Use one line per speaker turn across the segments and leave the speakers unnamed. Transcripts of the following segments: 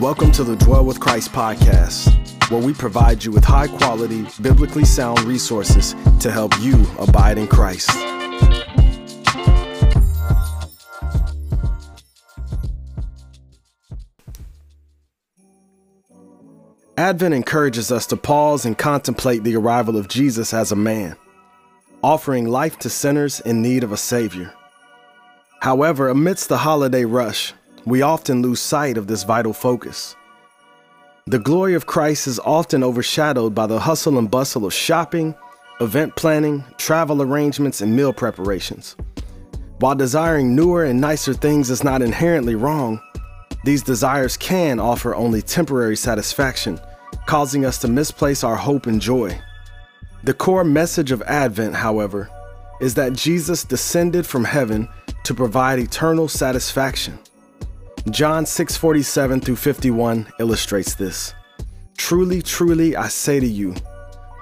Welcome to the Dwell with Christ podcast, where we provide you with high quality, biblically sound resources to help you abide in Christ. Advent encourages us to pause and contemplate the arrival of Jesus as a man, offering life to sinners in need of a Savior. However, amidst the holiday rush, we often lose sight of this vital focus. The glory of Christ is often overshadowed by the hustle and bustle of shopping, event planning, travel arrangements, and meal preparations. While desiring newer and nicer things is not inherently wrong, these desires can offer only temporary satisfaction, causing us to misplace our hope and joy. The core message of Advent, however, is that Jesus descended from heaven to provide eternal satisfaction. John 6:47 through 51 illustrates this. Truly, truly, I say to you,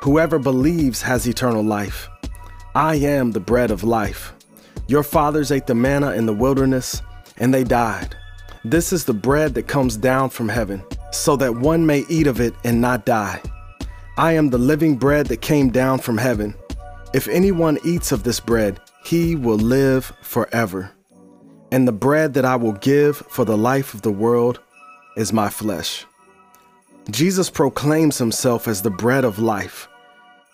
whoever believes has eternal life. I am the bread of life. Your fathers ate the manna in the wilderness, and they died. This is the bread that comes down from heaven, so that one may eat of it and not die. I am the living bread that came down from heaven. If anyone eats of this bread, he will live forever. And the bread that I will give for the life of the world is my flesh. Jesus proclaims himself as the bread of life.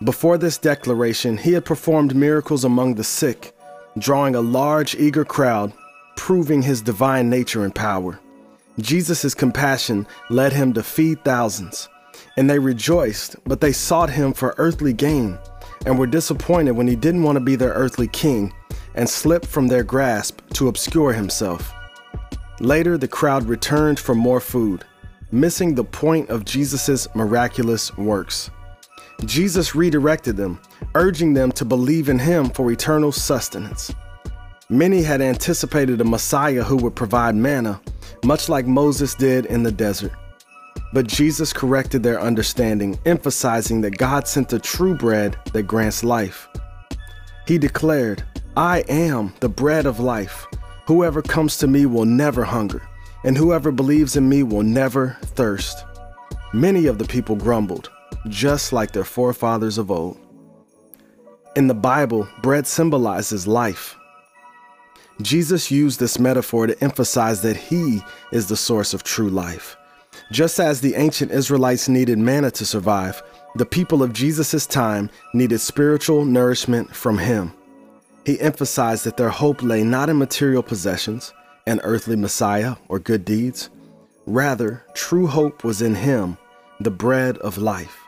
Before this declaration, he had performed miracles among the sick, drawing a large, eager crowd proving his divine nature and power. Jesus' compassion led him to feed thousands, and they rejoiced, but they sought him for earthly gain and were disappointed when he didn't want to be their earthly king and slipped from their grasp to obscure himself. Later, the crowd returned for more food, missing the point of Jesus' miraculous works. Jesus redirected them, urging them to believe in him for eternal sustenance. Many had anticipated a Messiah who would provide manna, much like Moses did in the desert. But Jesus corrected their understanding, emphasizing that God sent the true bread that grants life. He declared, I am the bread of life. Whoever comes to me will never hunger, and whoever believes in me will never thirst. Many of the people grumbled, just like their forefathers of old. In the Bible, bread symbolizes life. Jesus used this metaphor to emphasize that he is the source of true life. Just as the ancient Israelites needed manna to survive, the people of Jesus' time needed spiritual nourishment from him. He emphasized that their hope lay not in material possessions, an earthly Messiah, or good deeds. Rather, true hope was in him, the bread of life.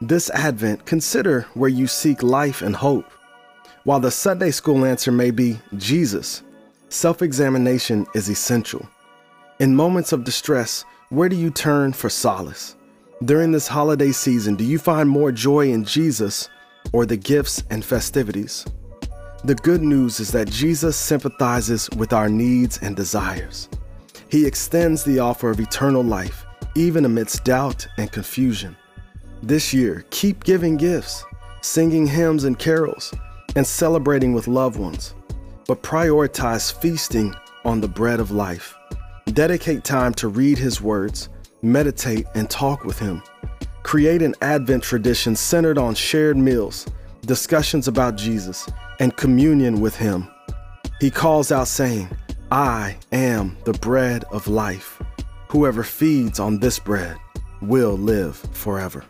This Advent, consider where you seek life and hope. While the Sunday school answer may be Jesus, self examination is essential. In moments of distress, where do you turn for solace? During this holiday season, do you find more joy in Jesus or the gifts and festivities? The good news is that Jesus sympathizes with our needs and desires. He extends the offer of eternal life, even amidst doubt and confusion. This year, keep giving gifts, singing hymns and carols, and celebrating with loved ones, but prioritize feasting on the bread of life. Dedicate time to read His words, meditate, and talk with Him. Create an Advent tradition centered on shared meals, discussions about Jesus, and communion with Him. He calls out, saying, I am the bread of life. Whoever feeds on this bread will live forever.